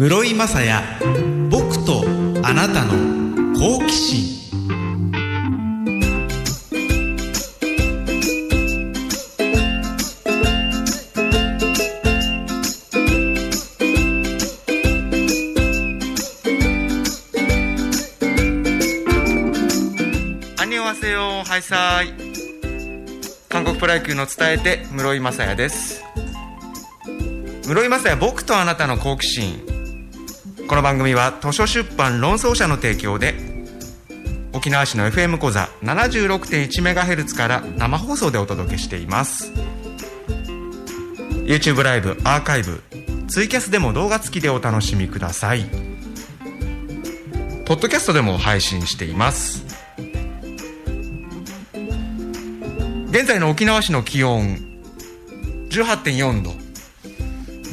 室井雅也僕とあなたの好奇心。アニョハセヨハイサイ。韓国プロ野球の伝えて室井雅也です。室井雅也僕とあなたの好奇心。この番組は図書出版論争者の提供で沖縄市の FM 講座 76.1MHz から生放送でお届けしています。YouTube ライブアーカイブツイキャスでも動画付きでお楽しみください。ポッドキャストでも配信しています。現在の沖縄市の気温18.4度。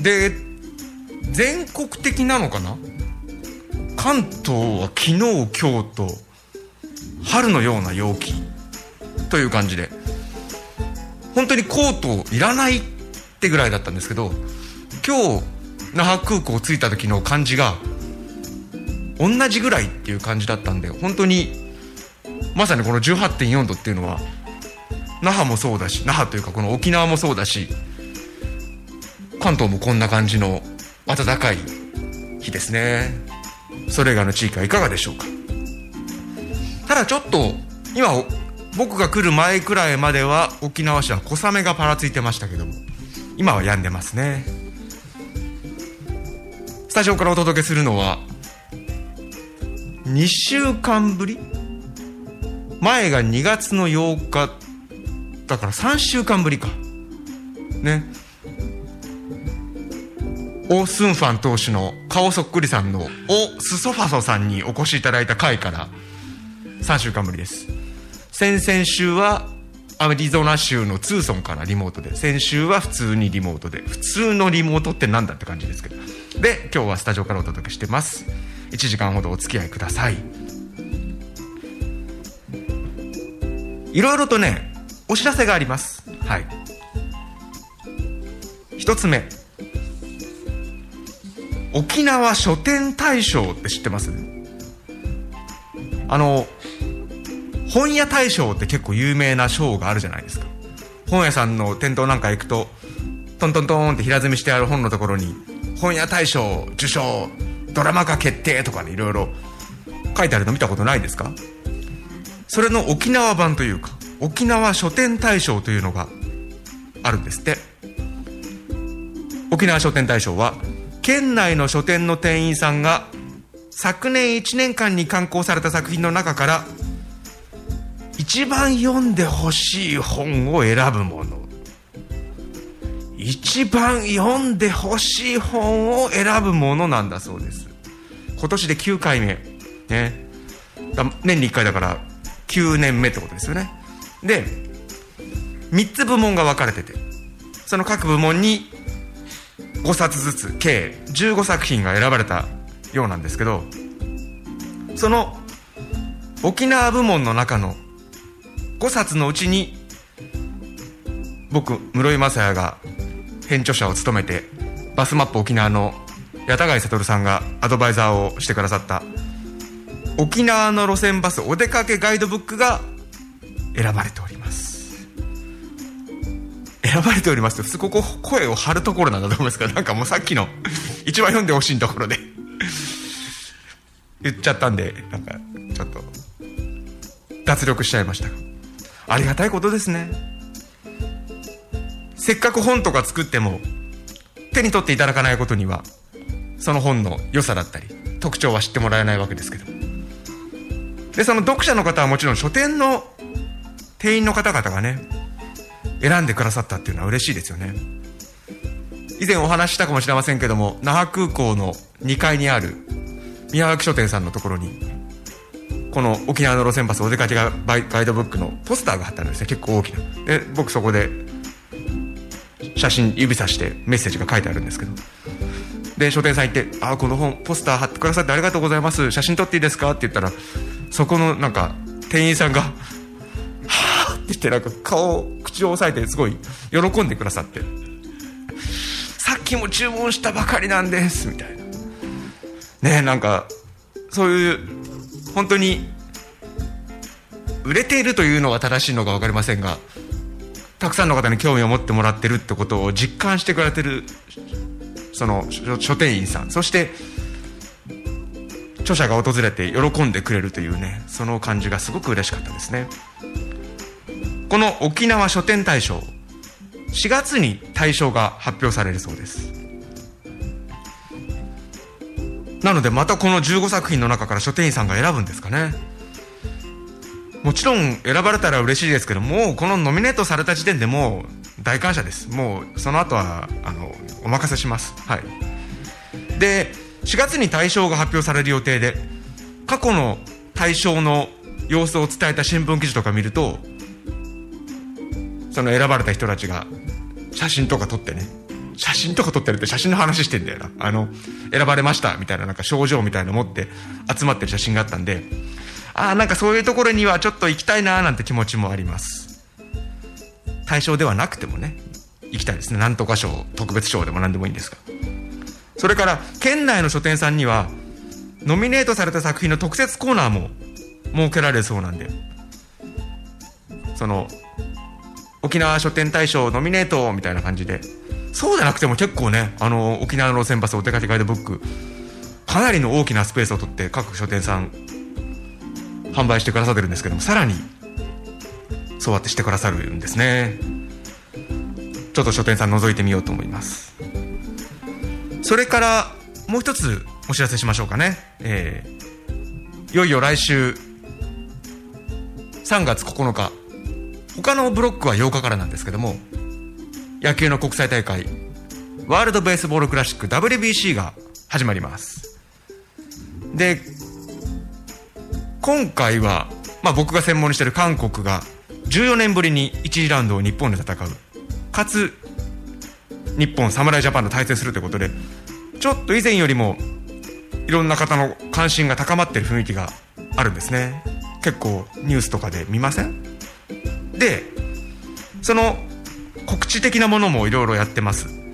で全国的なのかな？関東は昨日今日と春のような陽気という感じで。本当にコートいらないってぐらいだったんですけど今日那覇空港着いた時の感じが同じぐらいっていう感じだったんで本当にまさにこの18.4度っていうのは那覇もそうだし那覇というかこの沖縄もそうだし関東もこんな感じの暖かい日ですね。それ以外の地域はいかがでしょうか？ただちょっと今僕が来る前くらいまでは沖縄市は小雨がパラついてましたけども今は止んでますね。スタジオからお届けするのは2週間ぶり？前が2月の8日だから3週間ぶりか。ね。オ・スンファン投手の顔そっくりさんのオ・スソファソさんにお越しいただいた回から3週間ぶりです。先々週はアリゾナ州のツーソンからリモートで先週は普通にリモートで普通のリモートってなんだって感じですけど。で今日はスタジオからお届けしてます。1時間ほどお付き合いください。いろいろとねお知らせがあります。はい。一つ目。沖縄書店大賞って知ってます？あの本屋大賞って結構有名な賞があるじゃないですか。本屋さんの店頭なんか行くとトントントンって平積みしてある本のところに本屋大賞受賞ドラマ化決定とかねいろいろ書いてあるの見たことないですか？それの沖縄版というか沖縄書店大賞というのがあるんですって。沖縄書店大賞は県内の書店の店員さんが昨年1年間に刊行された作品の中から一番読んでほしい本を選ぶもの。一番読んでほしい本を選ぶものなんだそうです。今年で9回目。ね。年に1回だから9年目ってことですよね。で3つ部門が分かれててその各部門に5冊ずつ計15作品が選ばれたようなんですけどその沖縄部門の中の5冊のうちに僕室井雅也が編著者を務めてバスマップ沖縄の八田貝悟さんがアドバイザーをしてくださった沖縄の路線バスお出かけガイドブックが選ばれております。選ばれておりますと普通ここ声を張るところなんだと思いますからなんかもうさっきの一番読んでほしいところで。言っちゃったんでなんかちょっと脱力しちゃいました。ありがたいことですね。せっかく本とか作っても手に取っていただかないことにはその本の良さだったり特徴は知ってもらえないわけですけどでその読者の方はもちろん書店の店員の方々がね選んでくださったっていうのは嬉しいですよね。以前お話したかもしれませんけども那覇空港の2階にある宮脇書店さんのところにこの沖縄の路線バスお出かけガイドブックのポスターが貼ってあるんですね。結構大きな。で僕そこで写真指さしてメッセージが書いてあるんですけど。で書店さん行って「あこの本ポスター貼ってくださってありがとうございます。写真撮っていいですか?」って言ったらそこのなんか店員さんが「」ってなんか顔口を押さえてすごい喜んでくださって「さっきも注文したばかりなんです」みたいな。ねなんかそういう本当に売れているというのが正しいのか分かりませんがたくさんの方に興味を持ってもらってるってことを実感してくれてるその書店員さん。そして著者が訪れて喜んでくれるというねその感じがすごく嬉しかったですね。この沖縄書店大賞4月に大賞が発表されるそうです。なのでまたこの15作品の中から書店員さんが選ぶんですかね。もちろん選ばれたら嬉しいですけどもうこのノミネートされた時点でもう大感謝です。もうその後はあのお任せします。はい。で4月に大賞が発表される予定で過去の大賞の様子を伝えた新聞記事とか見るとその選ばれた人たちが写真とか撮ってね。写真とか撮ってるって写真の話してんだよな。あの選ばれましたみたいななんか賞状みたいなの持って集まってる写真があったんでああなんかそういうところにはちょっと行きたいなーなんて気持ちもあります。対象ではなくてもね行きたいですね。なんとか賞特別賞でも何でもいいんですが。それから県内の書店さんにはノミネートされた作品の特設コーナーも設けられそうなんでその沖縄書店大賞ノミネートみたいな感じで。そうじゃなくても結構ねあの沖縄の路線バスお手かけガイドブックかなりの大きなスペースを取って各書店さん販売してくださってるんですけどもさらにそうやってしてくださるんですね。ちょっと書店さん覗いてみようと思います。それからもう一つお知らせしましょうかね。えー、いよいよ来週3月9日他のブロックは8日からなんですけども野球の国際大会ワールドベースボールクラシック WBC が始まります。で今回は、まあ、僕が専門にしている韓国が14年ぶりに1次ラウンドを日本で戦う。かつ日本侍ジャパンと対戦するということでちょっと以前よりもいろんな方の関心が高まってる雰囲気があるんですね。結構ニュースとかで見ません？でその告知的なものもいろいろやってます。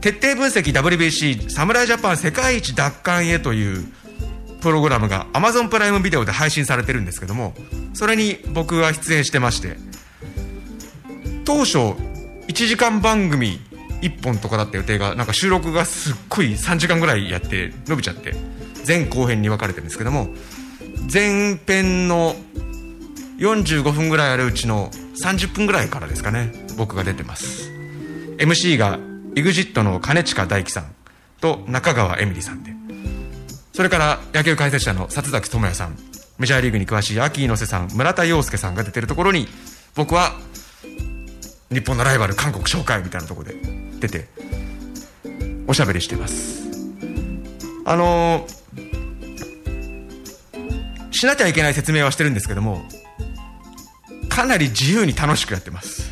徹底分析 WBC 侍ジャパン世界一奪還へというプログラムが Amazon プライムビデオで配信されてるんですけどもそれに僕は出演してまして当初1時間番組1本とかだった予定がなんか収録がすっごい3時間ぐらいやって伸びちゃって前後編に分かれてるんですけども前編の45分ぐらいあるうちの30分ぐらいからですかね僕が出てます。MC が EXIT の兼近大樹さんと中川恵美里さんで。それから野球解説者の里崎智也さんメジャーリーグに詳しい秋猪瀬さん村田洋介さんが出てるところに僕は日本のライバル韓国紹介みたいなところで出ておしゃべりしてます。あのー、しなきゃいけない説明はしてるんですけどもかなり自由に楽しくやってます。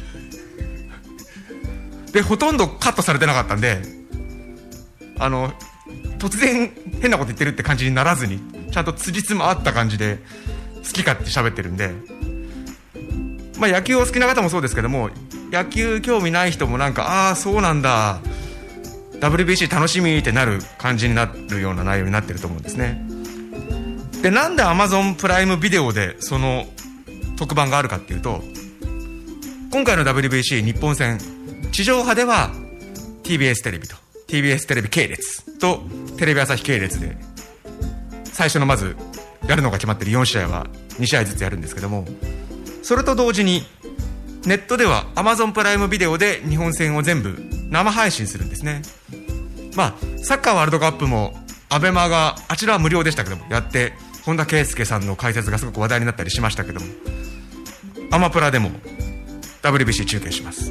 でほとんどカットされてなかったんであの突然変なこと言ってるって感じにならずにちゃんと辻褄合った感じで好き勝手喋ってるんでまあ野球を好きな方もそうですけども野球興味ない人もなんかああそうなんだ WBC 楽しみってなる感じになるような内容になってると思うんですね。でなんで Amazon プライムビデオでその特番があるかっていうと今回の WBC 日本戦地上波では TBS テレビと TBS テレビ系列とテレビ朝日系列で最初のまずやるのが決まってる4試合は2試合ずつやるんですけどもそれと同時にネットでは Amazon プライムビデオで日本戦を全部生配信するんですね。まあサッカーワールドカップも ABEMA があちらは無料でしたけどもやって本田圭佑さんの解説がすごく話題になったりしましたけどもアマプラでも WBC 中継します。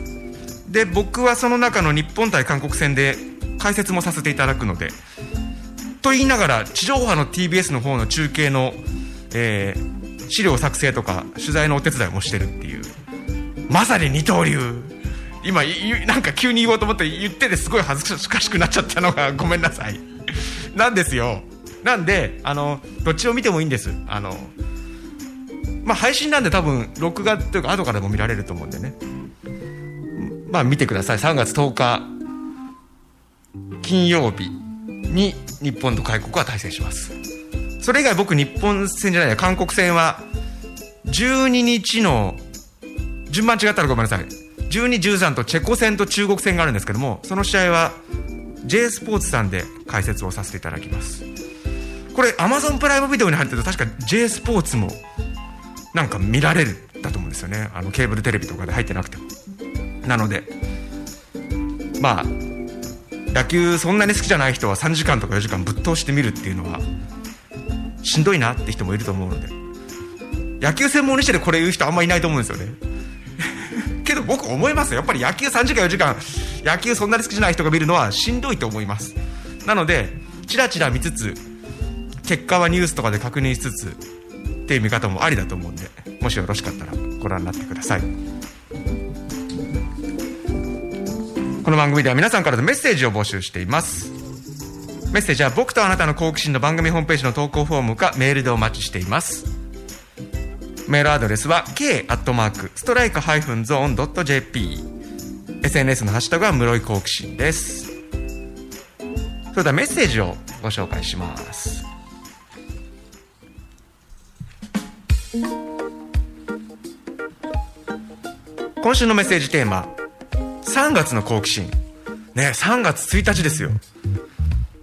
で僕はその中の日本対韓国戦で解説もさせていただくのでと言いながら地上波の TBS の方の中継の、えー、資料作成とか取材のお手伝いもしてるっていうまさに二刀流。今なんか急に言おうと思って言ってですごい恥ずかしくなっちゃったのがごめんなさい。なんですよ。なんであのどっちを見てもいいんです。あのまあ配信なんで多分録画というか後からも見られると思うんでね。まあ見てください。3月10日金曜日に日本と韓国は対戦します。それ以外僕日本戦じゃないや。韓国戦は12日の順番違ったらごめんなさい。1213とチェコ戦と中国戦があるんですけどもその試合は J スポーツさんで解説をさせていただきます。これ Amazon プライムビデオに入ってると確か J スポーツもなんか見られるだと思うんですよね。あのケーブルテレビとかで入ってなくても。なのでまあ野球そんなに好きじゃない人は3時間とか4時間ぶっ通して見るっていうのはしんどいなって人もいると思うので。野球専門にしてでこれ言う人あんまいないと思うんですよね。けど僕思いますやっぱり野球3時間4時間野球そんなに好きじゃない人が見るのはしんどいと思います。なのでチラチラ見つつ結果はニュースとかで確認しつつっていう見方もありだと思うんでもしよろしかったらご覧になってください。この番組では皆さんからのメッセージを募集しています。メッセージは僕とあなたの好奇心の番組ホームページの投稿フォームかメールでお待ちしています。メールアドレスは k アットマークストライクハイフンゾーンドット JP SNS のハッシュタグは室井好奇心です。それではメッセージをご紹介します。今週のメッセージテーマ3月の好奇心。ね3月1日ですよ。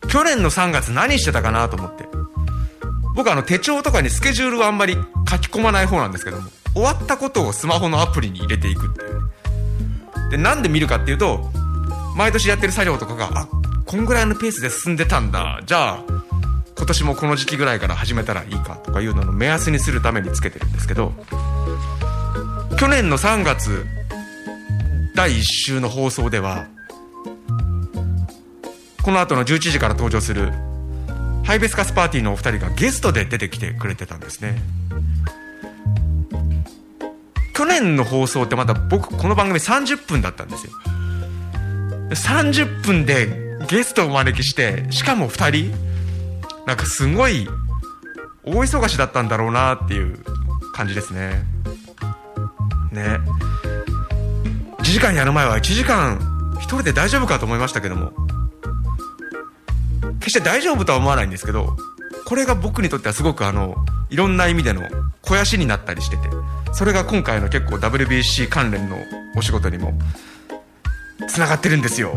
去年の3月何してたかなと思って。僕あの手帳とかにスケジュールはあんまり書き込まない方なんですけども終わったことをスマホのアプリに入れていくっていう。でなんで見るかっていうと毎年やってる作業とかがあこんぐらいのペースで進んでたんだ。じゃあ今年もこの時期ぐらいから始めたらいいかとかいうのの目安にするためにつけてるんですけど去年の3月第1週の放送ではこの後の11時から登場するハイベスカスパーティーのお二人がゲストで出てきてくれてたんですね。去年の放送ってまだ僕この番組30分だったんですよ。30分でゲストをお招きしてしかも2人なんかすごい大忙しだったんだろうなっていう感じですね。ね。1時間やる前は1時間1人で大丈夫かと思いましたけども。決して大丈夫とは思わないんですけどこれが僕にとってはすごくあのいろんな意味での肥やしになったりしててそれが今回の結構 WBC 関連のお仕事にもつながってるんですよ。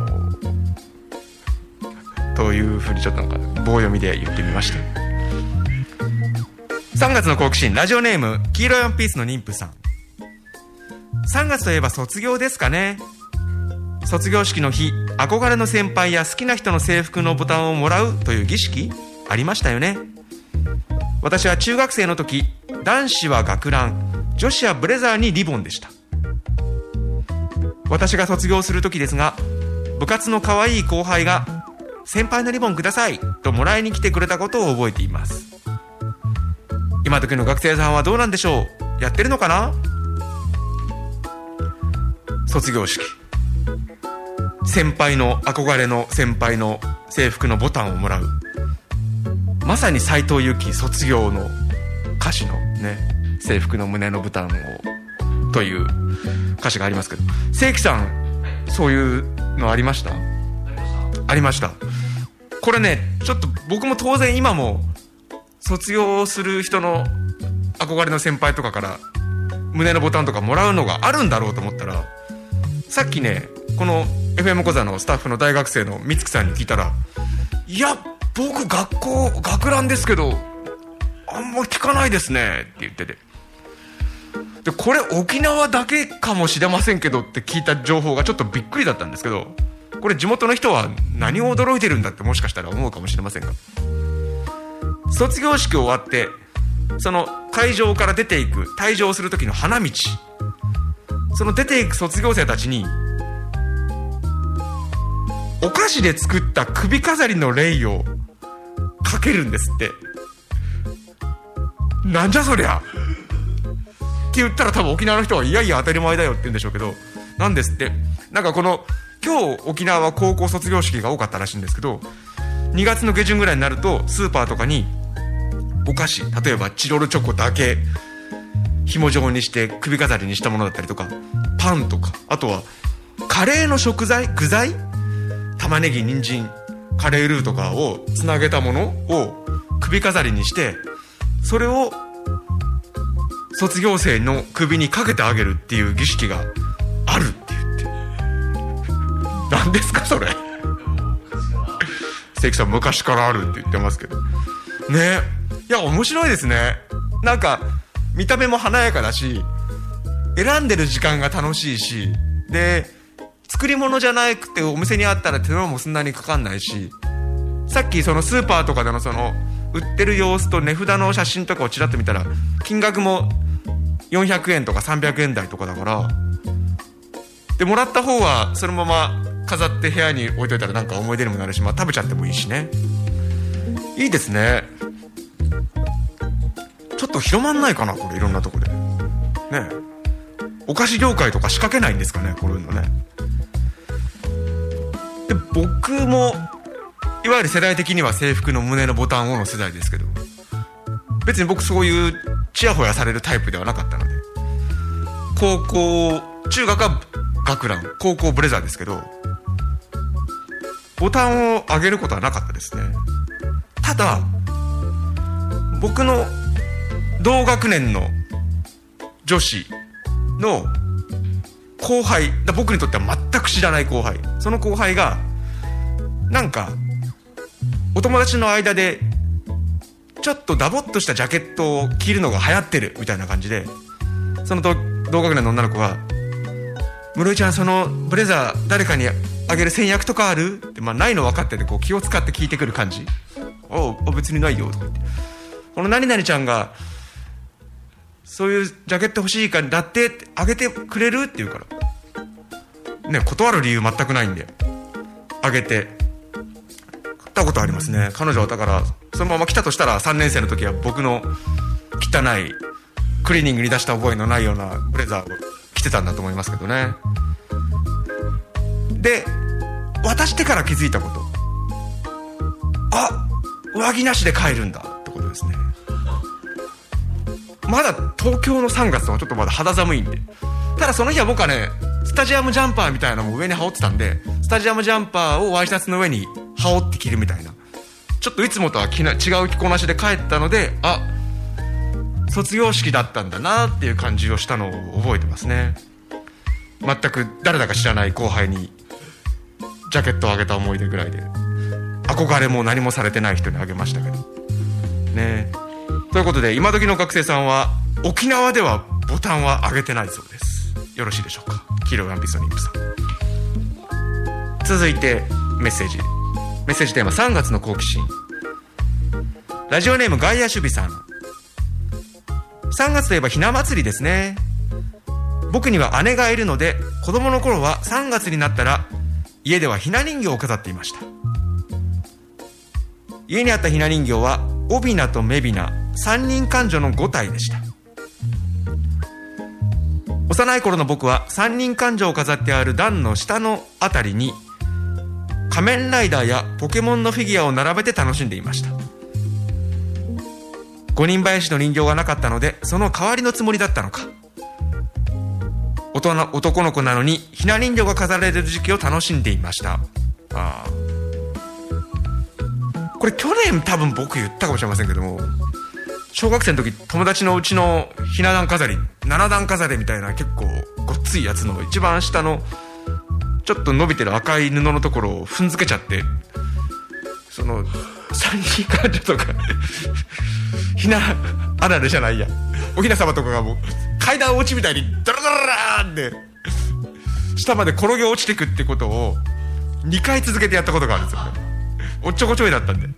というふうにちょっとなんか棒読みで言ってみました3月の好奇心ラジオネーム黄色いワンピースの妊婦さん。3月といえば卒業ですかね。卒業式の日憧れの先輩や好きな人の制服のボタンをもらうという儀式ありましたよね。私は中学生の時男子は学ラン女子はブレザーにリボンでした。私が卒業する時ですが部活の可愛い後輩が「先輩のリボンください」ともらいに来てくれたことを覚えています。今時の学生さんはどうなんでしょう？やってるのかな？卒業式。先輩の憧れの先輩の制服のボタンをもらう。まさに斎藤由貴卒業の歌詞のね制服の胸のボタンをという歌詞がありますけど。正規さんそういうのありました？ありました。これねちょっと僕も当然今も卒業する人の憧れの先輩とかから胸のボタンとかもらうのがあるんだろうと思ったらさっきねこの FM 講座のスタッフの大学生の美月さんに聞いたら「いや僕学校学ランですけどあんま聞かないですね」って言ってて。でこれ沖縄だけかもしれませんけどって聞いた情報がちょっとびっくりだったんですけどこれ地元の人は何を驚いてるんだってもしかしたら思うかもしれませんが。卒業式終わってその会場から出ていく退場する時の花道。その出ていく卒業生たちにお菓子で作った首飾りのレイをかけるんですって。なんじゃそりゃ。って言ったら多分沖縄の人はいやいや当たり前だよって言うんでしょうけどなんですって。なんかこの今日沖縄は高校卒業式が多かったらしいんですけど2月の下旬ぐらいになるとスーパーとかにお菓子例えばチロルチョコだけ紐状にして首飾りにしたものだったりとかパンとかあとはカレーの食材具材玉ねぎ人参カレールーとかをつなげたものを首飾りにしてそれを卒業生の首にかけてあげるっていう儀式が何ですかそれ。関さん昔からあるって言ってますけど。ね。いや面白いですね。なんか見た目も華やかだし選んでる時間が楽しいしで作り物じゃなくてお店にあったら手間もそんなにかかんないしさっきそのスーパーとかでのその売ってる様子と値札の写真とかをちらっと見たら金額も400円とか300円台とかだからでもらった方はそのまま飾って部屋に置いといたらなんか思い出にもなるし、まあ、食べちゃってもいいしね。いいですね。ちょっと広まんないかなこれいろんなとこで。ね。お菓子業界とか仕掛けないんですかねこういうのね。で僕もいわゆる世代的には制服の胸のボタンをの世代ですけど別に僕そういうちやほやされるタイプではなかったので高校中学は学ラン高校ブレザーですけどボタンを上げることはなかったですね。ただ僕の同学年の女子の後輩僕にとっては全く知らない後輩その後輩がなんかお友達の間でちょっとダボっとしたジャケットを着るのが流行ってるみたいな感じでその同学年の女の子が「室井ちゃんそのブレザー誰かにあげる戦略とかある?」って、まあ、ないの分かっててこう気を使って聞いてくる感じ「おう別にないよ」とか言って。この何々ちゃんがそういうジャケット欲しいからだってあげてくれる？って言うから。ね断る理由全くないんで。あげて。買ったことありますね。彼女はだからそのまま来たとしたら3年生の時は僕の汚いクリーニングに出した覚えのないようなブレザーを着てたんだと思いますけどね。で渡してから気づいたこと。あ上着なしで帰るんだ。ってことですね。まだ東京の3月はちょっとまだ肌寒いんで。ただその日は僕はねスタジアムジャンパーみたいなのも上に羽織ってたんでスタジアムジャンパーをワイシャツの上に羽織って着るみたいな。ちょっといつもとは違う着こなしで帰ったのであ卒業式だったんだなっていう感じをしたのを覚えてますね。全く誰だか知らない後輩にジャケットをあげた思い出ぐらいで。憧れも何もされてない人にあげましたけど。ね。ということで今時の学生さんは沖縄ではボタンは上げてないそうです。よろしいでしょうか？黄色いアンビソニックさん。続いてメッセージ。メッセージテーマ3月の好奇心。ラジオネーム外野守備さん。3月といえばひな祭りですね。僕には姉がいるので子供の頃は3月になったら家ではひな人形を飾っていました。家にあったひな人形はオビナとメビナ三人勘定の5体でした。幼い頃の僕は三人勘定を飾ってある段の下のあたりに仮面ライダーやポケモンのフィギュアを並べて楽しんでいました。五人林の人形がなかったのでその代わりのつもりだったのか。男の子なのにひな人形が飾られる時期を楽しんでいました。あこれ去年多分僕言ったかもしれませんけども小学生の時友達のうちのひな壇飾り7段飾りみたいな結構ごっついやつの一番下のちょっと伸びてる赤い布のところを踏んづけちゃってその三人患者とか ひなあられじゃないや。おひな様とかがもう階段落ちみたいにドラドララーって下まで転げ落ちてくってことを2回続けてやったことがあるんですよ。ねおっちょこちょいだったんで。ね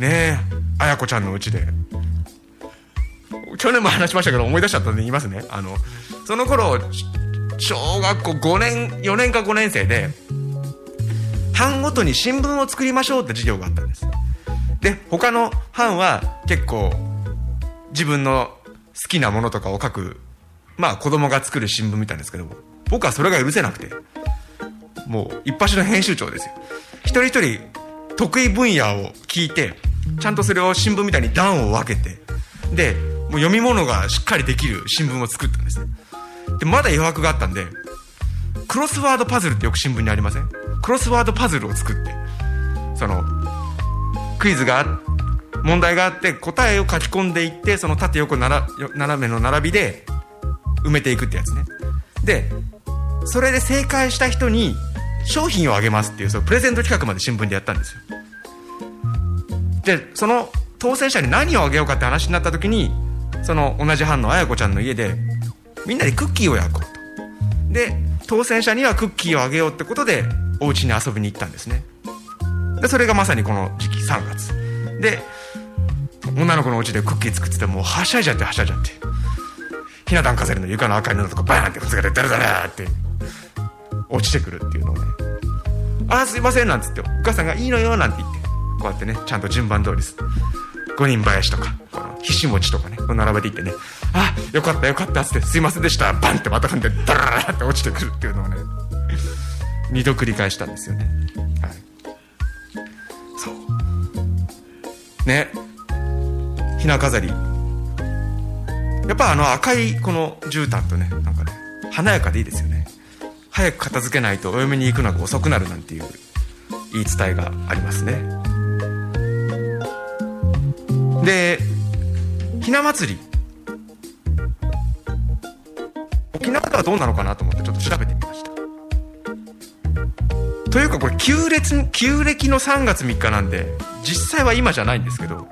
えあやこちゃんのうちで。去年も話しましたけど思い出しちゃったんで言いますね。あのその頃小学校5年4年か5年生で班ごとに新聞を作りましょうって授業があったんです。で他の班は結構自分の好きなものとかを書くまあ子供が作る新聞みたいですけども僕はそれが許せなくてもう一発の編集長ですよ。一人一人得意分野を聞いてちゃんとそれを新聞みたいに段を分けてでもう読み物がしっかりできる新聞を作ったんですでまだ余白があったんでクロスワードパズルってよく新聞にありません？クロスワードパズルを作ってそのクイズがあって問題があって答えを書き込んでいってその縦横なら斜めの並びで埋めていくってやつね。でそれで正解した人に商品をあげますっていうそのプレゼント企画まで新聞でやったんですよ。でその当選者に何をあげようかって話になった時にその同じ班の綾子ちゃんの家でみんなでクッキーを焼こうと。で当選者にはクッキーをあげようってことでお家に遊びに行ったんですね。でそれがまさにこの時期3月。で女の子のお家でクッキー作っててもうはしゃいじゃってはしゃいじゃって。ひな壇飾りの床の赤い布とかバーンってぶつけてダラダラって落ちてくるっていうのをね「ああすいません」なんつってお母さんが「いいのよ」なんて言ってこうやってねちゃんと順番通りです。五人林とかこのひし餅とかね並べていってね「あよかったよかった」っつって「すいませんでした」バンってまた踏んでダラダラって落ちてくるっていうのをね二度繰り返したんですよね。はい。そう。ね。ひな飾り。やっぱあの赤いこの絨毯とねなんかね華やかでいいですよね。早く片付けないとお嫁に行くのが遅くなるなんていう言い伝えがありますね。でひな祭り。沖縄ではどうなのかなと思ってちょっと調べてみました。というかこれ旧暦旧暦の3月3日なんで実際は今じゃないんですけど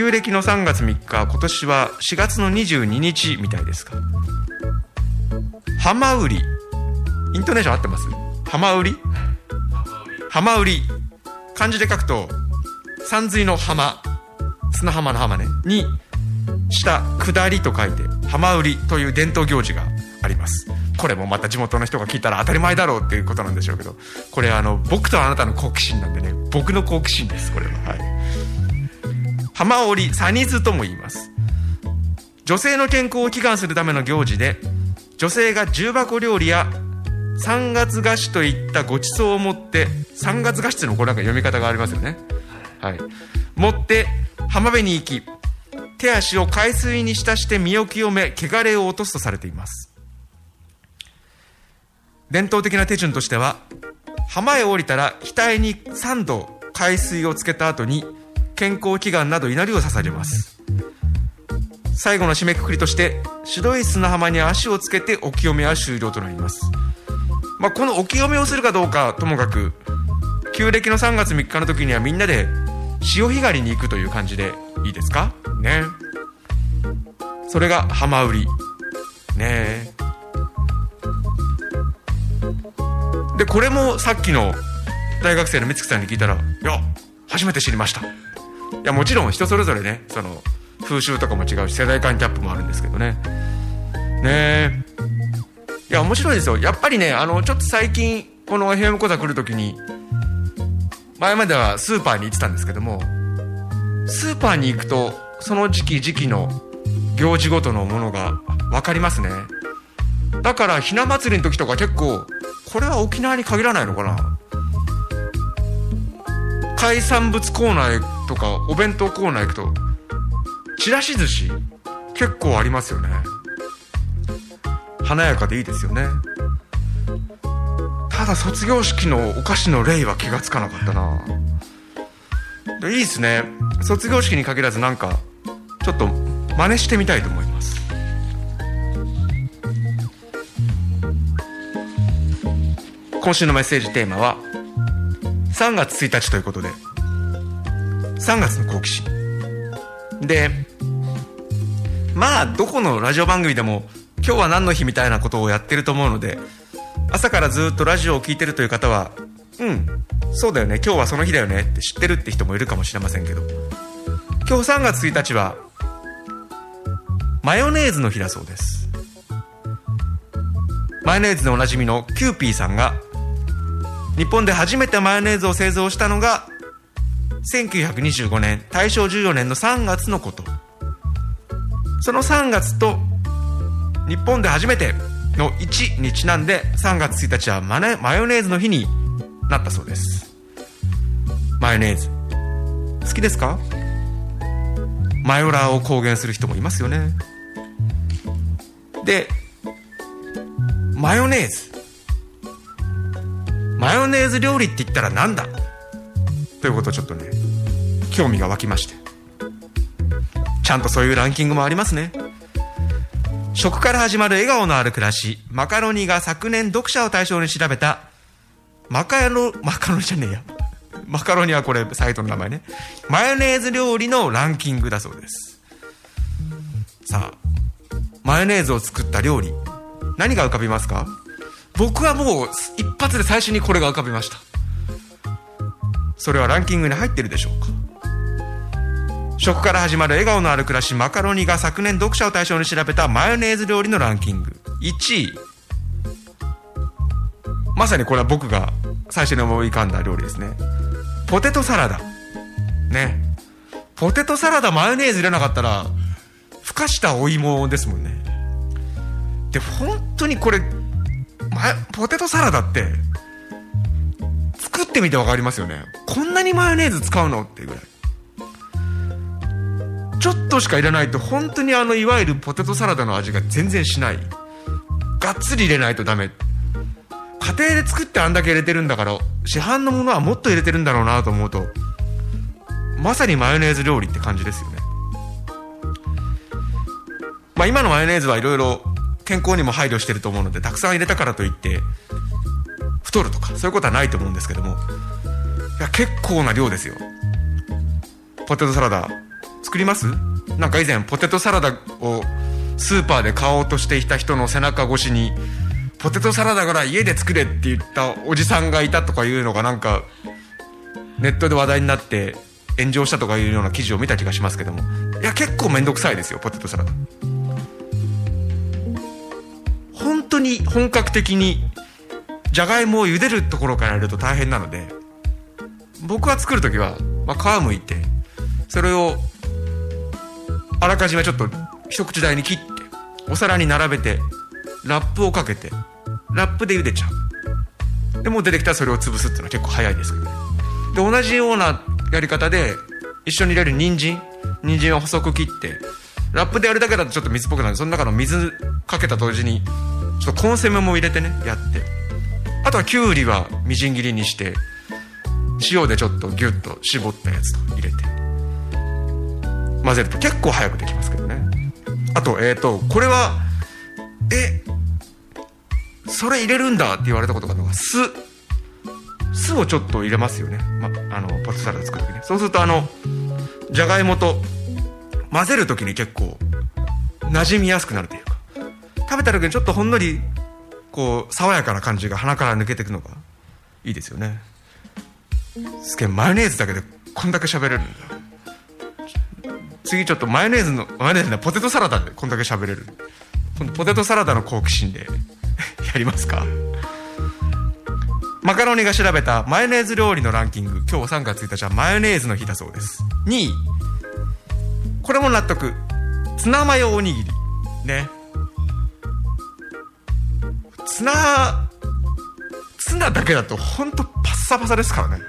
旧暦の3月3日今年は4月の22日みたいですか？浜売り。イントネーション合ってます？浜売り？浜売り。漢字で書くと山水の浜。砂浜の浜ね。に下下りと書いて浜売りという伝統行事があります。これもまた地元の人が聞いたら当たり前だろうっていうことなんでしょうけどこれあの僕とあなたの好奇心なんでね。僕の好奇心ですこれは。はい。浜織サニズとも言います。女性の健康を祈願するための行事で女性が重箱料理や三月菓子といったごちそうを持って三月菓子っていうのこれなんか読み方がありますよね。はい。持って浜辺に行き手足を海水に浸して身を清め汚れを落とすとされています。伝統的な手順としては浜へ降りたら額に3度海水をつけた後に健康祈願など祈りを捧げます。最後の締めくくりとして白い砂浜に足をつけてお清めは終了となります。まあ、このお清めをするかどうかともかく旧暦の3月3日の時にはみんなで潮干狩りに行くという感じでいいですか？ね。それが浜売り。ね。でこれもさっきの大学生の美月さんに聞いたら「いや初めて知りました」いやもちろん人それぞれねその風習とかも違うし世代間ギャップもあるんですけどね。ねえ。いや面白いですよ。やっぱりねあのちょっと最近この FM 講座来る時に前まではスーパーに行ってたんですけどもスーパーに行くとその時期時期の行事ごとのものが分かりますね。だからひな祭りの時とか結構これは沖縄に限らないのかな。海産物コーナーとかお弁当コーナー行くとちらし寿司結構ありますよね。華やかでいいですよね。ただ卒業式のお菓子の例は気がつかなかったな。でいいですね。卒業式に限らずなんかちょっと真似してみたいと思います。今週のメッセージテーマは3月1日ということで。3月の好奇心。でまあどこのラジオ番組でも今日は何の日みたいなことをやってると思うので朝からずっとラジオを聴いてるという方はうんそうだよね今日はその日だよねって知ってるって人もいるかもしれませんけど。今日3月1日はマヨネーズの日だそうです。マヨネーズでおなじみのキユーピーさんが日本で初めてマヨネーズを製造したのが1925年大正14年の3月のこと。その3月と日本で初めての1にちなんで3月1日はママヨネーズの日になったそうです。マヨネーズ。好きですか？マヨラーを公言する人もいますよね。でマヨネーズ。マヨネーズ料理って言ったらなんだ？ということをちょっとね興味が湧きまして。ちゃんとそういうランキングもありますね。食から始まる笑顔のある暮らしマカロニが昨年読者を対象に調べたマカロマカロニじゃねえや。マカロニはこれサイトの名前ね。マヨネーズ料理のランキングだそうです。さあマヨネーズを作った料理何が浮かびますか？僕はもう一発で最初にこれが浮かびました。それはランキングに入ってるでしょうか？食から始まる笑顔のある暮らしマカロニが昨年読者を対象に調べたマヨネーズ料理のランキング。1位。まさにこれは僕が最初に思い浮かんだ料理ですね。ポテトサラダ。ね。ポテトサラダマヨネーズ入れなかったらふかしたお芋ですもんね。で本当にこれ、ま、ポテトサラダってってみて分かりますよね。こんなにマヨネーズ使うの？っていうぐらい。ちょっとしか入れないと本当にあのいわゆるポテトサラダの味が全然しない。がっつり入れないとダメ。家庭で作ってあんだけ入れてるんだから市販のものはもっと入れてるんだろうなと思うとまさにマヨネーズ料理って感じですよね。まあ今のマヨネーズはいろいろ健康にも配慮してると思うのでたくさん入れたからといって太るとかそういうことはないと思うんですけどもいや結構な量ですよ。ポテトサラダ作ります？なんか以前ポテトサラダをスーパーで買おうとしていた人の背中越しにポテトサラダから家で作れって言ったおじさんがいたとかいうのがなんかネットで話題になって炎上したとかいうような記事を見た気がしますけども。いや結構めんどくさいですよポテトサラダ。本当に本格的にじゃがいもを茹でるところからやると大変なので僕は作る時は、まあ、皮むいてそれをあらかじめちょっと一口大に切ってお皿に並べてラップをかけてラップで茹でちゃう。でもう出てきたらそれを潰すっていうのは結構早いですけどね。で同じようなやり方で一緒に入れる人参。人参を細く切ってラップでやるだけだとちょっと水っぽくなる。その中の水かけた同時にちょっとコンセメも入れてねやって。あとはきゅうりはみじん切りにして塩でちょっとギュッと絞ったやつと入れて混ぜると結構早くできますけどね。あとえっ、ー、とこれはえそれ入れるんだって言われたことがあるのが酢。酢をちょっと入れますよね、ま、あのポテトサラダ作る時ね。そうするとあのじゃがいもと混ぜる時に結構馴染みやすくなるというか。食べた時にちょっとほんのりこう爽やかな感じが鼻から抜けていくのがいいですよね。すげえマヨネーズだけでこんだけ喋れるんだ。次ちょっとマヨネーズのマヨネーズねポテトサラダでこんだけ喋れる。今度ポテトサラダの好奇心で やりますか。マカロニが調べたマヨネーズ料理のランキング今日3月1日はマヨネーズの日だそうです。2位。これも納得。ツナマヨおにぎり。ね。ツナツナだけだとほんとパッサパサですからね。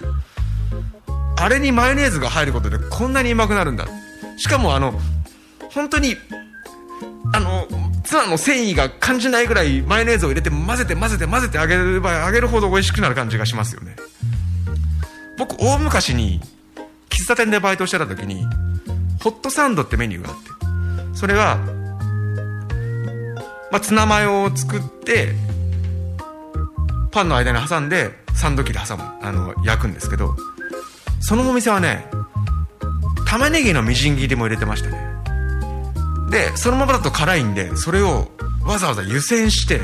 あれにマヨネーズが入ることでこんなにうまくなるんだ。しかもあの本当にあのツナの繊維が感じないぐらいマヨネーズを入れて混ぜて混ぜて混ぜてあげればあげるほど美味しくなる感じがしますよね。僕大昔に喫茶店でバイトしてた時にホットサンドってメニューがあってそれは、まあ、ツナマヨを作ってパンの間に挟んでサンド機で挟むあの焼くんですけどそのお店はね玉ねぎのみじん切りも入れてましたね。でそのままだと辛いんでそれをわざわざ湯煎して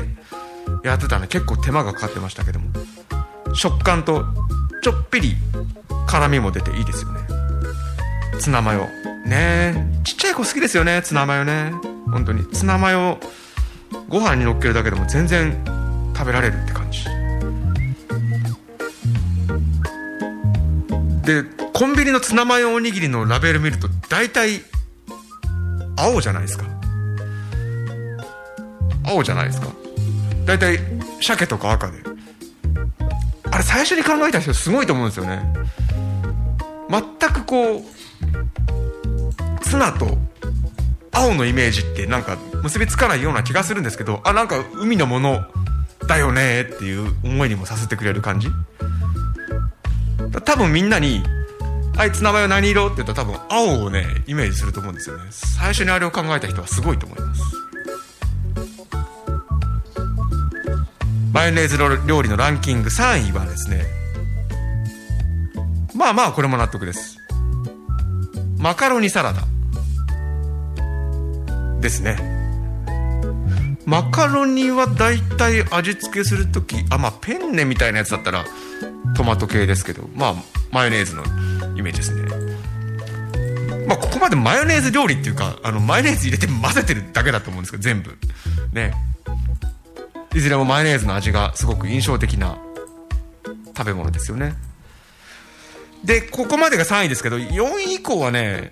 やってたね結構手間がかかってましたけども食感とちょっぴり辛みも出ていいですよね。ツナマヨ。ね。ちっちゃい子好きですよねツナマヨね。本当に。ツナマヨご飯にのっけるだけでも全然食べられるって感じ。でコンビニのツナマヨおにぎりのラベル見ると大体青じゃないですか。青じゃないですか。大体鮭とか赤で。あれ最初に考えた人すごいと思うんですよね。全くこうツナと青のイメージってなんか結びつかないような気がするんですけどあなんか海のものだよねっていう思いにもさせてくれる感じ。多分みんなにはいツナマヨ何色って言ったら多分青をねイメージすると思うんですよね。最初にあれを考えた人はすごいと思います。マヨネーズ料理のランキング3位はですねまあまあこれも納得です。マカロニサラダ。ですね。マカロニはだいたい味付けする時あまあペンネみたいなやつだったらトマト系ですけどまあマヨネーズのイメージですね。まあここまでマヨネーズ料理っていうかあのマヨネーズ入れて混ぜてるだけだと思うんですけど全部。ね。いずれもマヨネーズの味がすごく印象的な食べ物ですよね。でここまでが3位ですけど4位以降はね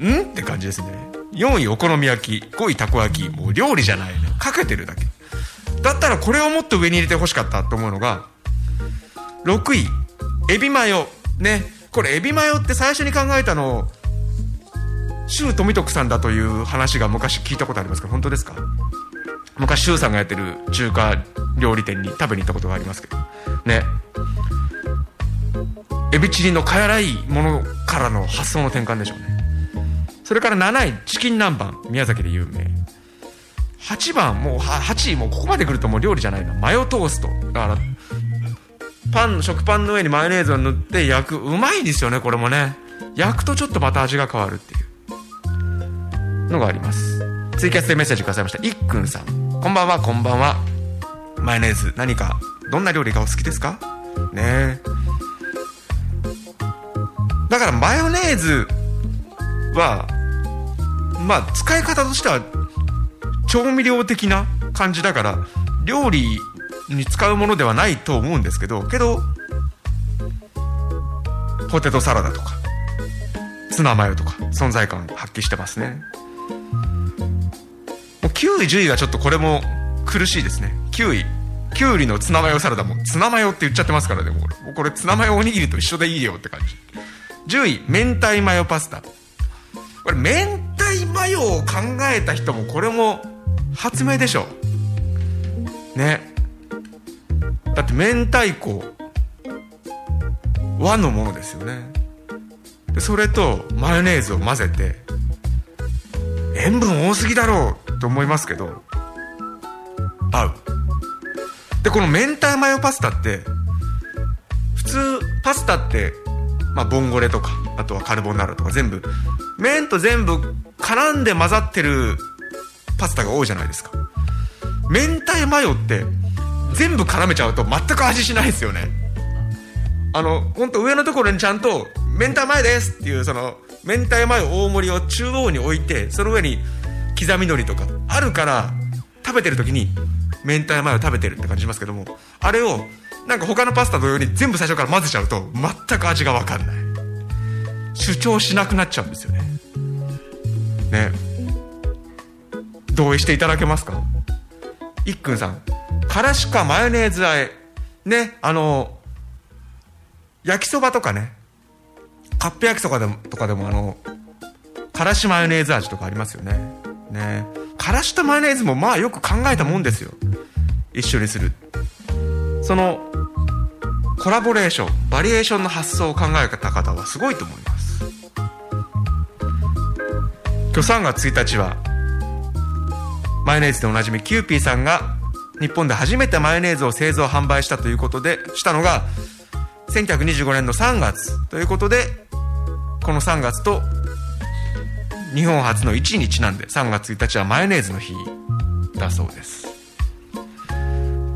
んって感じですね。4位お好み焼き5位たこ焼きもう料理じゃないね。かけてるだけ。だったらこれをもっと上に入れてほしかったと思うのが6位。エビマヨ。ね。これエビマヨって最初に考えたの周富徳さんだという話が昔聞いたことありますか本当ですか？昔周さんがやってる中華料理店に食べに行ったことがありますけど。ね。エビチリのかやらいものからの発想の転換でしょうね。それから7位。チキン南蛮。宮崎で有名。8番。もう8位。もうここまで来るともう料理じゃないな。マヨトーストだからパン食パンの上にマヨネーズを塗って焼く。うまいですよねこれもね。焼くとちょっとまた味が変わるっていう。のがあります。ツイキャスでメッセージくださいました。いっくんさん。こんばんはこんばんは。マヨネーズ何かどんな料理がお好きですか？ね。だからマヨネーズはまあ使い方としては調味料的な感じだから料理に使うものではないと思うんですけどけどポテトサラダとかツナマヨとか存在感発揮してますね。もう9位10位がちょっとこれも苦しいですね。9位きゅうりのツナマヨサラダもツナマヨって言っちゃってますからねもうこれツナマヨおにぎりと一緒でいいよって感じ。10位明太マヨパスタ。これ明太マヨを考えた人もこれも発明でしょね。だって明太子。和のものですよね。でそれとマヨネーズを混ぜて塩分多すぎだろうと思いますけど合う。でこの明太マヨパスタって普通パスタってまあボンゴレとかあとはカルボナーラとか全部麺と全部絡んで混ざってるパスタが多いじゃないですか。明太マヨって全部絡めちゃうと全く味しないですよね。あの本当上のところにちゃんと「明太マヨです」っていうその明太マヨ大盛りを中央に置いてその上に刻み海苔とかあるから食べてる時に明太マヨ食べてるって感じしますけどもあれをなんか他のパスタ同様に全部最初から混ぜちゃうと全く味が分かんない。主張しなくなっちゃうんですよね。ね。同意していただけますか？いっくんさんからしかマヨネーズ和えねあの焼きそばとかねカップ焼きそばでもとかでもあのからしマヨネーズ味とかありますよね。ね。からしとマヨネーズもまあよく考えたもんですよ。一緒にする。そのコラボレーションバリエーションの発想を考えた方はすごいと思います。今日3月1日はマヨネーズでおなじみキユーピーさんが日本で初めてマヨネーズを製造販売したということでしたのが1925年の3月ということでこの3月と日本初の1位にちなんで3月1日はマヨネーズの日だそうです。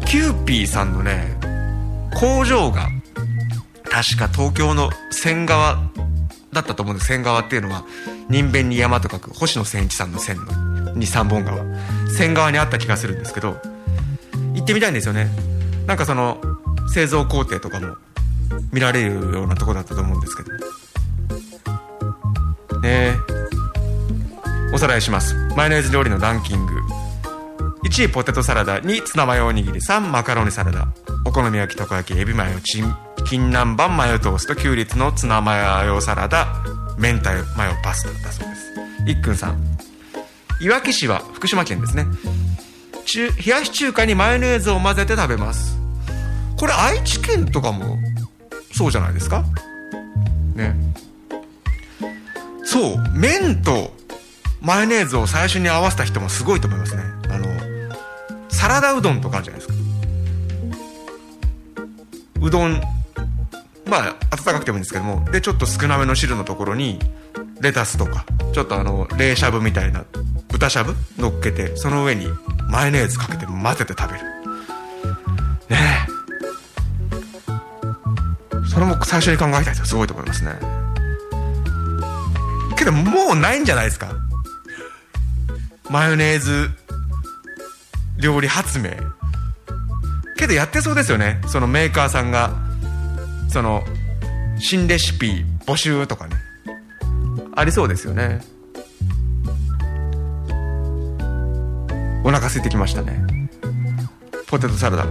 キユーピーさんのね工場が確か東京の仙川だったと思うんです仙川っていうのは人弁に山と書く星野千一さんの線のに三本川。仙川にあった気がするんですけど行ってみたいんですよね。なんかその製造工程とかも見られるようなとこだったと思うんですけど。ねおさらいします。マヨネーズ料理のランキング。1位ポテトサラダ2ツナマヨおにぎり。3マカロニサラダ。お好み焼きたこ焼きエビマヨチン金南蛮マヨトースト。キュウリツのツナマヨサラダ。明太マヨパスタだそうです。いっくんさん。いわき市は福島県ですね。中冷やし中華にマヨネーズを混ぜて食べます。これ愛知県とかもそうじゃないですか？と麺とマヨネーズを最初に合わせた人もすごいと思いますね。あのサラダうどんとかあるじゃないですか。うどんまあ温かくてもいいんですけども。でちょっと少なめの汁のところにレタスとかちょっとあの冷しゃぶみたいな豚しゃぶ乗っけてその上にマヨネーズかけて混ぜて食べる。ねえ。それも最初に考えた人すごいと思いますね。けどもうないんじゃないですか。マヨネーズ料理発明。けどやってそうですよね。そのメーカーさんがその新レシピ募集とかね。ありそうですよね。お腹空いてきましたね。ポテトサラダ。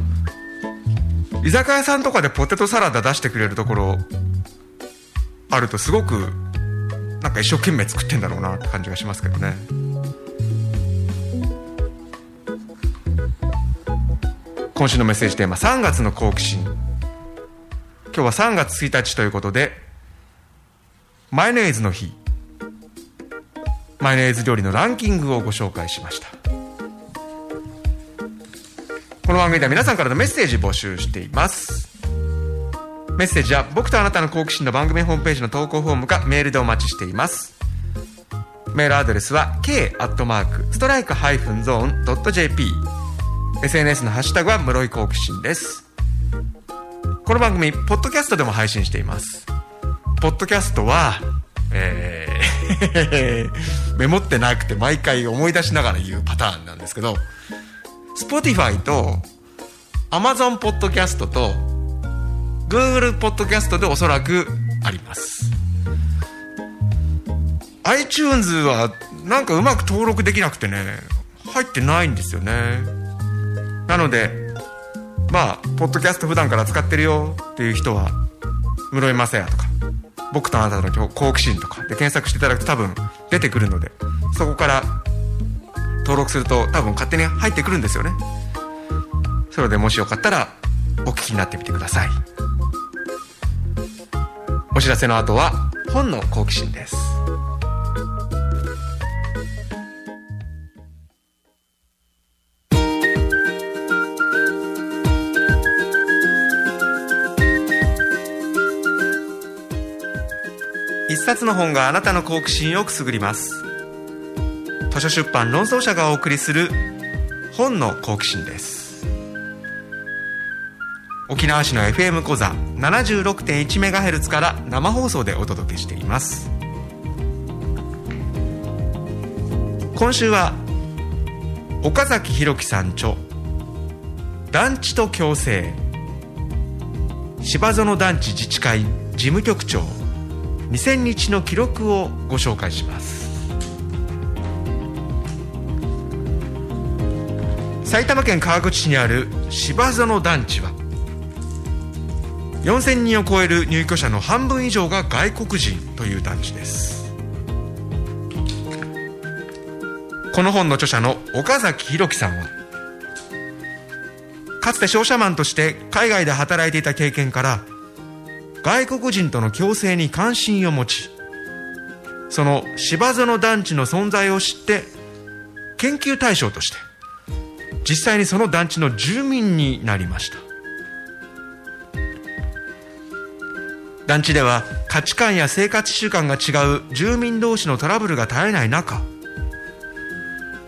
居酒屋さんとかでポテトサラダ出してくれるところあるとすごくなんか一生懸命作ってんだろうなって感じがしますけどね。今週のメッセージテーマ3月の好奇心。今日は3月1日ということでマヨネーズの日。マヨネーズ料理のランキングをご紹介しました。この番組では皆さんからのメッセージ募集しています。メッセージは僕とあなたの好奇心の番組ホームページの投稿フォームかメールでお待ちしています。メールアドレスは k アットマークストライクハイフンゾーンドット JP SNS のハッシュタグは室井好奇心です。この番組ポッドキャストでも配信しています。ポッドキャストはえー メモってなくて毎回思い出しながら言うパターンなんですけど Spotify と Amazon ポッドキャストと Google ポッドキャストでおそらくあります。iTunes はなんかうまく登録できなくてね入ってないんですよね。なのでまあポッドキャスト普段から使ってるよっていう人は室井雅也とか僕とあなたの好奇心とかで検索していただくと多分出てくるのでそこから登録すると多分勝手に入ってくるんですよね。それでもしよかったらお聞きになってみてください。お知らせの後は本の好奇心です。一冊の本があなたの好奇心をくすぐります。図書出版論争者がお送りする本の好奇心です。沖縄市の FM 講座 76.1MHz から生放送でお届けしています。今週は岡崎弘樹さん著団地と共生芝園団地自治会事務局長2000日の記録をご紹介します。埼玉県川口市にある芝園団地は4000人を超える入居者の半分以上が外国人という団地です。この本の著者の岡崎弘樹さんはかつて商社マンとして海外で働いていた経験から外国人との共生に関心を持ちその芝園団地の存在を知って研究対象として実際にその団地の住民になりました。団地では価値観や生活習慣が違う住民同士のトラブルが絶えない中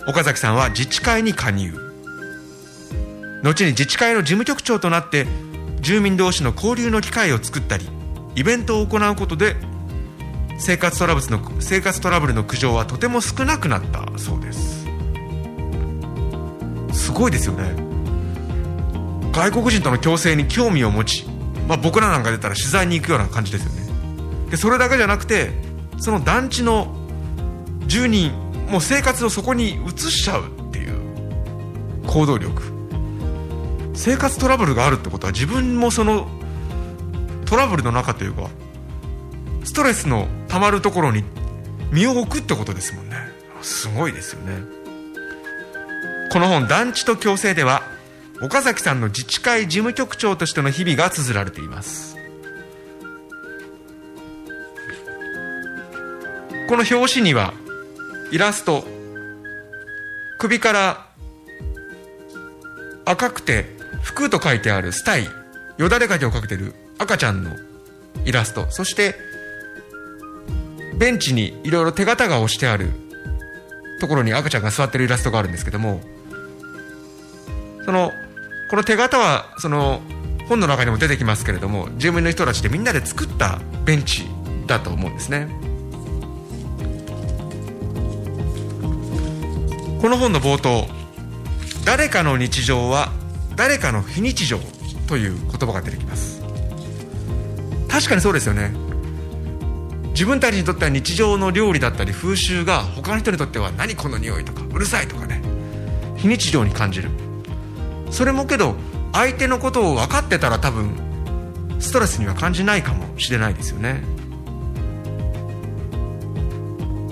岡崎さんは自治会に加入。後に自治会の事務局長となって住民同士の交流の機会を作ったりイベントを行うことで生活トラブルの生活トラブルの苦情はとても少なくなったそうです。すごいですよね。外国人との共生に興味を持ち、まあ、僕らなんか出たら取材に行くような感じですよね。でそれだけじゃなくてその団地の住人もう生活をそこに移しちゃうっていう行動力。生活トラブルがあるってことは自分もそのトラブルの中というかストレスのたまるところに身を置くってことですもんね。すごいですよね。この本「団地と共生」では岡崎さんの自治会事務局長としての日々が綴られています。この表紙にはイラスト首から赤くて服と書いてあるスタイよだれかけをかけてる赤ちゃんのイラスト。そしてベンチにいろいろ手形が押してあるところに赤ちゃんが座ってるイラストがあるんですけどもそのこの手形はその本の中にも出てきますけれども住民の人たちでみんなで作ったベンチだと思うんですね。この本の冒頭「誰かの日常は誰かの非日常」という言葉が出てきます。確かにそうですよね。自分たちにとっては日常の料理だったり風習が他の人にとっては何この匂いとかうるさいとかね。非日常に感じる。それもけど相手のことを分かってたら多分ストレスには感じないかもしれないですよね。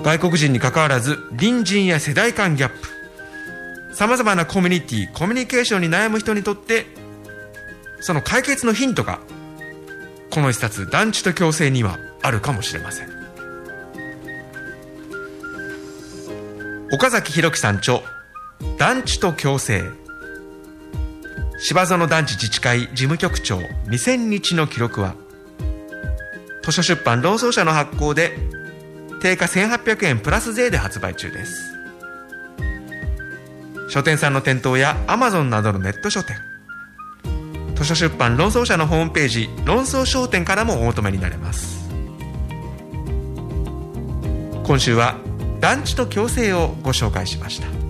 外国人にかかわらず隣人や世代間ギャップ。さまざまなコミュニティコミュニケーションに悩む人にとってその解決のヒントがこの一冊団地と共生にはあるかもしれません。岡崎弘樹さん著団地と共生。芝園団地自治会事務局長。2000日の記録は図書出版論争社の発行で定価1800円プラス税で発売中です。書店さんの店頭やアマゾンなどのネット書店。図書出版論争社のホームページ論争商店からもお求めになれます。今週は団地と共生をご紹介しました。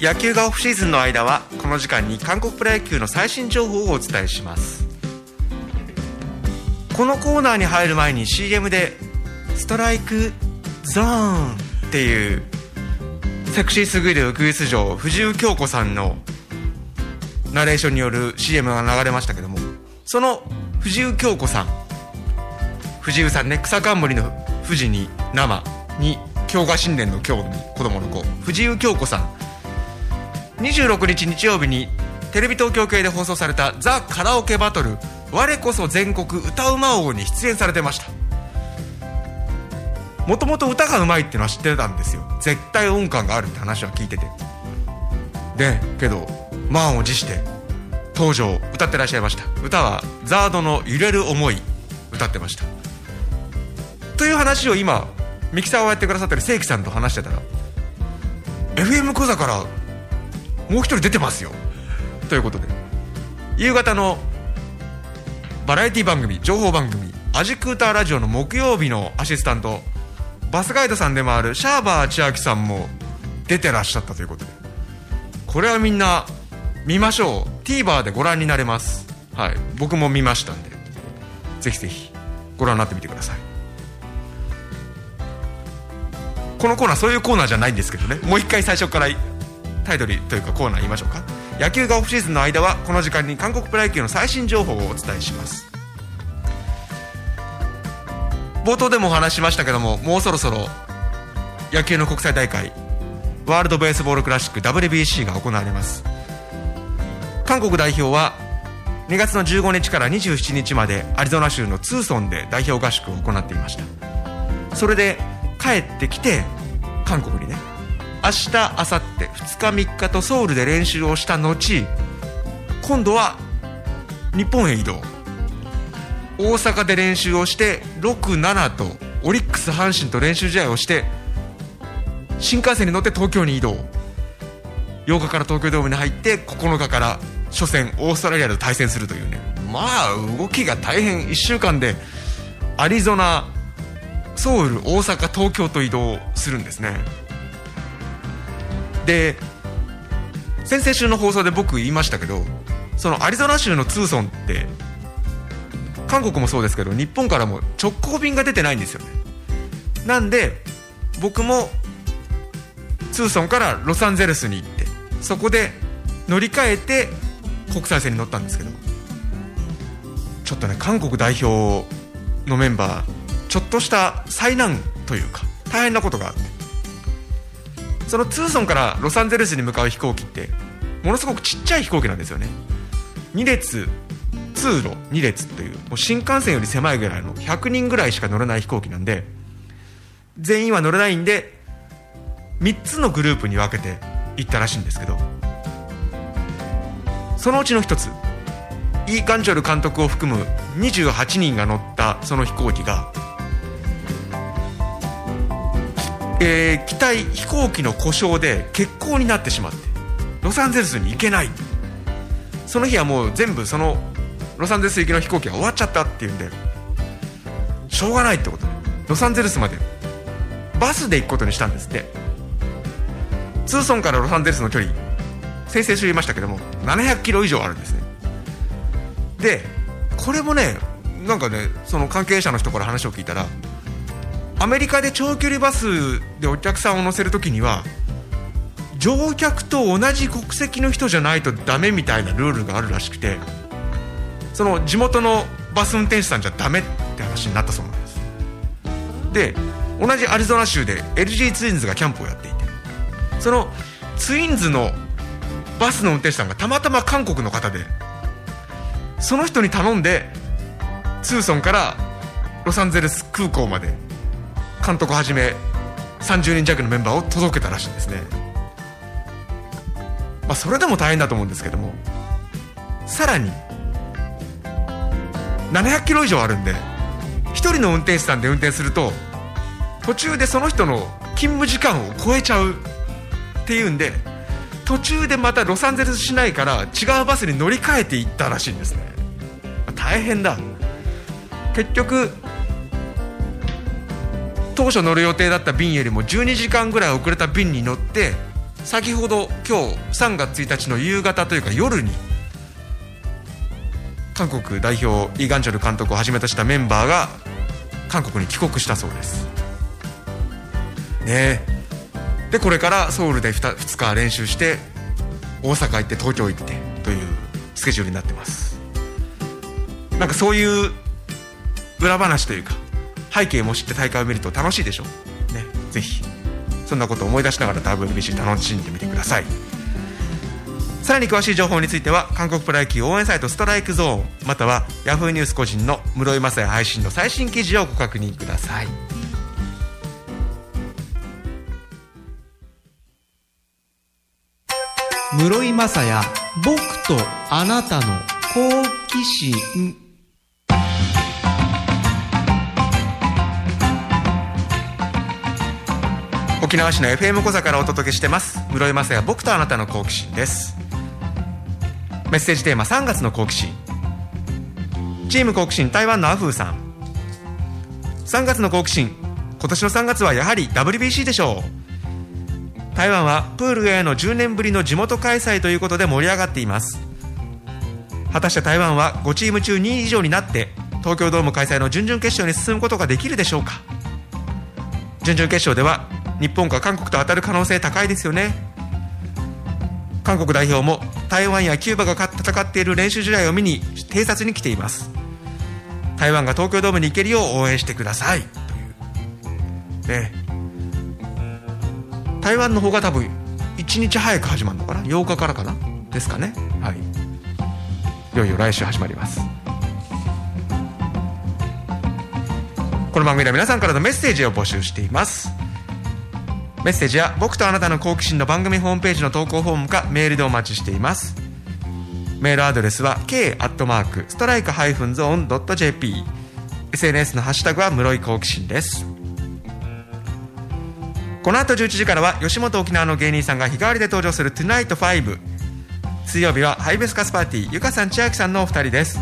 野球がオフシーズンの間はこの時間に韓国プロ野球の最新情報をお伝えします。このコーナーに入る前に CM で「ストライクゾーン」っていうセクシーすぎるウグイス城藤生京子さんのナレーションによる CM が流れましたけどもその藤生京子さん藤生さんね草冠の富士に生に京賀新年の京に子供の子藤生京子さん26日日曜日にテレビ東京系で放送された「ザ・カラオケバトル我こそ全国歌うま王」に出演されてました。もともと歌がうまいっていうのは知ってたんですよ。絶対音感があるって話は聞いてて。でけど満を持して登場歌ってらっしゃいました。歌はザードの「揺れる思い」歌ってました。という話を今ミキサーをやってくださってる正規さんと話してたら FM 講座からもう一人出てますよ。ということで夕方のバラエティ番組情報番組「アジクーターラジオ」の木曜日のアシスタントバスガイドさんでもあるシャーバー千秋さんも出てらっしゃったということでこれはみんな見ましょう。TVer でご覧になれます。はい。僕も見ましたんでぜひぜひご覧になってみてください。このコーナーそういうコーナーじゃないんですけどね。もう一回最初からタイトルというかコーナー言いましょうか。野球がオフシーズンの間はこの時間に韓国プロ野球の最新情報をお伝えします。冒頭でもお話ししましたけどももうそろそろ野球の国際大会ワールド・ベースボール・クラシック WBC が行われます。韓国代表は2月の15日から27日までアリゾナ州のツーソンで代表合宿を行っていました。それで帰ってきて韓国にね明日明後日2日3日とソウルで練習をした後今度は日本へ移動。大阪で練習をして67とオリックス阪神と練習試合をして新幹線に乗って東京に移動。8日から東京ドームに入って9日から初戦オーストラリアと対戦するというね。まあ動きが大変1週間でアリゾナソウル大阪東京と移動するんですね。で先々週の放送で僕言いましたけどそのアリゾナ州のツーソンって韓国もそうですけど日本からも直行便が出てないんですよね。なんで僕もツーソンからロサンゼルスに行ってそこで乗り換えて国際線に乗ったんですけどちょっとね韓国代表のメンバーちょっとした災難というか大変なことがあって。そのツーソンからロサンゼルスに向かう飛行機ってものすごくちっちゃい飛行機なんですよね。2列通路2列というもう新幹線より狭いぐらいの100人ぐらいしか乗れない飛行機なんで全員は乗れないんで3つのグループに分けて行ったらしいんですけどそのうちの1つイー・ガンチョル監督を含む28人が乗ったその飛行機が、えー、機体飛行機の故障で欠航になってしまってロサンゼルスに行けない。その日はもう全部そのロサンゼルス行きの飛行機が終わっちゃったっていうんでしょうがないってこと。でロサンゼルスまで。バスで行くことにしたんですって。ツーソンからロサンゼルスの距離。先々週言いましたけども700キロ以上あるんですね。でこれもねなんかねその関係者の人から話を聞いたらアメリカで長距離バスでお客さんを乗せる時には乗客と同じ国籍の人じゃないとダメみたいなルールがあるらしくてその地元のバス運転手さんじゃダメって話になったそうなんです。で同じアリゾナ州で LG ツインズがキャンプをやっていてそのツインズのバスの運転手さんがたまたま韓国の方でその人に頼んでツーソンからロサンゼルス空港まで監督はじめ30人弱のメンバーを届けたらしいんですね、まあ、それでも大変だと思うんですけどもさらに700キロ以上あるんで1人の運転手さんで運転すると途中でその人の勤務時間を超えちゃうっていうんで途中でまたロサンゼルス市内から違うバスに乗り換えていったらしいんですね。大変だ。結局当初乗る予定だった便よりも12時間ぐらい遅れた便に乗って先ほど今日3月1日の夕方というか夜に韓国代表イ・ガンチョル監督をはじめとしたメンバーが韓国に帰国したそうです。ねでこれからソウルで 2, 2日練習して大阪行って東京行ってというスケジュールになってます。なんかそういう裏話というか背景も知って大会を見ると楽しいでしょ？ねぜひ。そんなことを思い出しながら WBC 楽しんでみてください。さらに詳しい情報については韓国プロ野球応援サイトストライクゾーンまたは Yahoo ニュース個人の室井雅也配信の最新記事をご確認ください。室井雅也僕とあなたの好奇心。沖縄市の FM 小座からお届けしてます。室井雅也僕とあなたの好奇心です。メッセージテーマ3月の好奇心。チーム好奇心台湾のアフーさん。3月の好奇心今年の3月はやはり WBC でしょう。台湾はプールへの10年ぶりの地元開催ということで盛り上がっています。果たして台湾は5チーム中2位以上になって東京ドーム開催の準々決勝に進むことができるでしょうか。準々決勝では日本が韓国と当たる可能性高いですよね。韓国代表も台湾やキューバが戦っている練習試合を見に偵察に来ています。台湾が東京ドームに行けるよう応援してください。という。ね台湾の方が多分1日早く始まるのかな？8日からかな？ですかね？はい。いよいよ来週始まります。この番組では皆さんからのメッセージを募集しています。メッセージは僕とあなたの好奇心の番組ホームページの投稿フォームかメールでお待ちしています。メールアドレスは k アットマークストライクハイフンゾーンドット JP SNS のハッシュタグは室井好奇心です。この後11時からは吉本沖縄の芸人さんが日替わりで登場する「Tonight5」水曜日はハイベスカスパーティーゆかさん千秋さんのお二人です。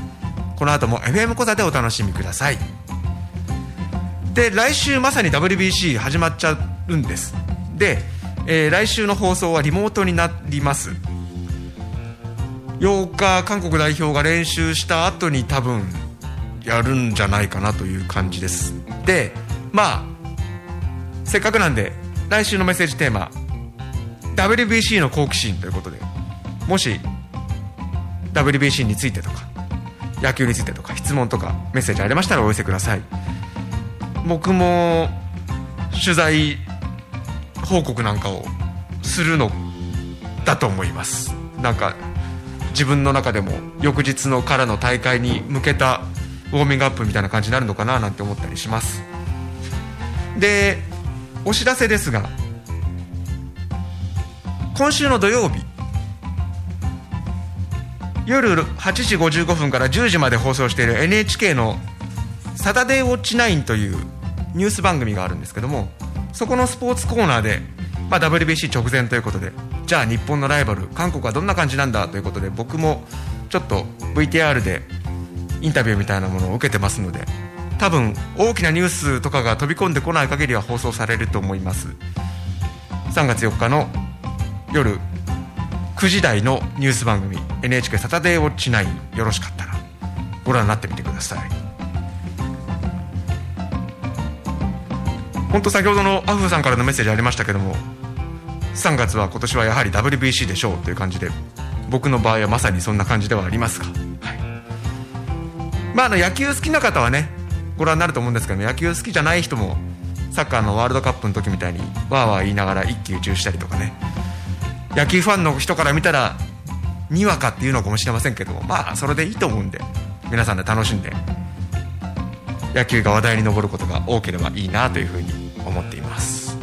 この後も FM 講座でお楽しみください。で来週まさに WBC 始まっちゃうんです。で、えー、来週の放送はリモートになります。8日韓国代表が練習した後に多分やるんじゃないかなという感じです。でまあせっかくなんで来週のメッセージテーマ WBC の好奇心ということでもし WBC についてとか野球についてとか質問とかメッセージありましたらお寄せください。僕も取材報告なんかをするのだと思います。なんか自分の中でも翌日のからの大会に向けたウォーミングアップみたいな感じになるのかななんて思ったりします。でお知らせですが今週の土曜日夜8時55分から10時まで放送している NHK の「サタデーウォッチ9」というニュース番組があるんですけどもそこのスポーツコーナーで、まあ、WBC 直前ということでじゃあ日本のライバル韓国はどんな感じなんだということで僕もちょっと VTR でインタビューみたいなものを受けてますので多分大きなニュースとかが飛び込んでこない限りは放送されると思います。3月4日の夜9時台のニュース番組 NHK サタデーウォッチ9よろしかったらご覧になってみてください。本当先ほどのアフさんからのメッセージありましたけども3月は今年はやはり WBC でしょうという感じで僕の場合はまさにそんな感じではありますが、はい、まああの野球好きな方はねご覧になると思うんですけど野球好きじゃない人もサッカーのワールドカップの時みたいにわーわー言いながら一喜一憂したりとかね。野球ファンの人から見たらにわかっていうのかもしれませんけどもまあそれでいいと思うんで皆さんで楽しんで野球が話題に上ることが多ければいいなというふうに思っています。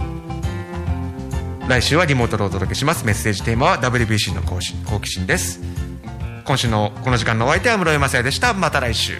来週はリモートでお届けします。メッセージテーマは WBC の好奇心です。今週のこの時間のお相手は室井雅也でした。また来週。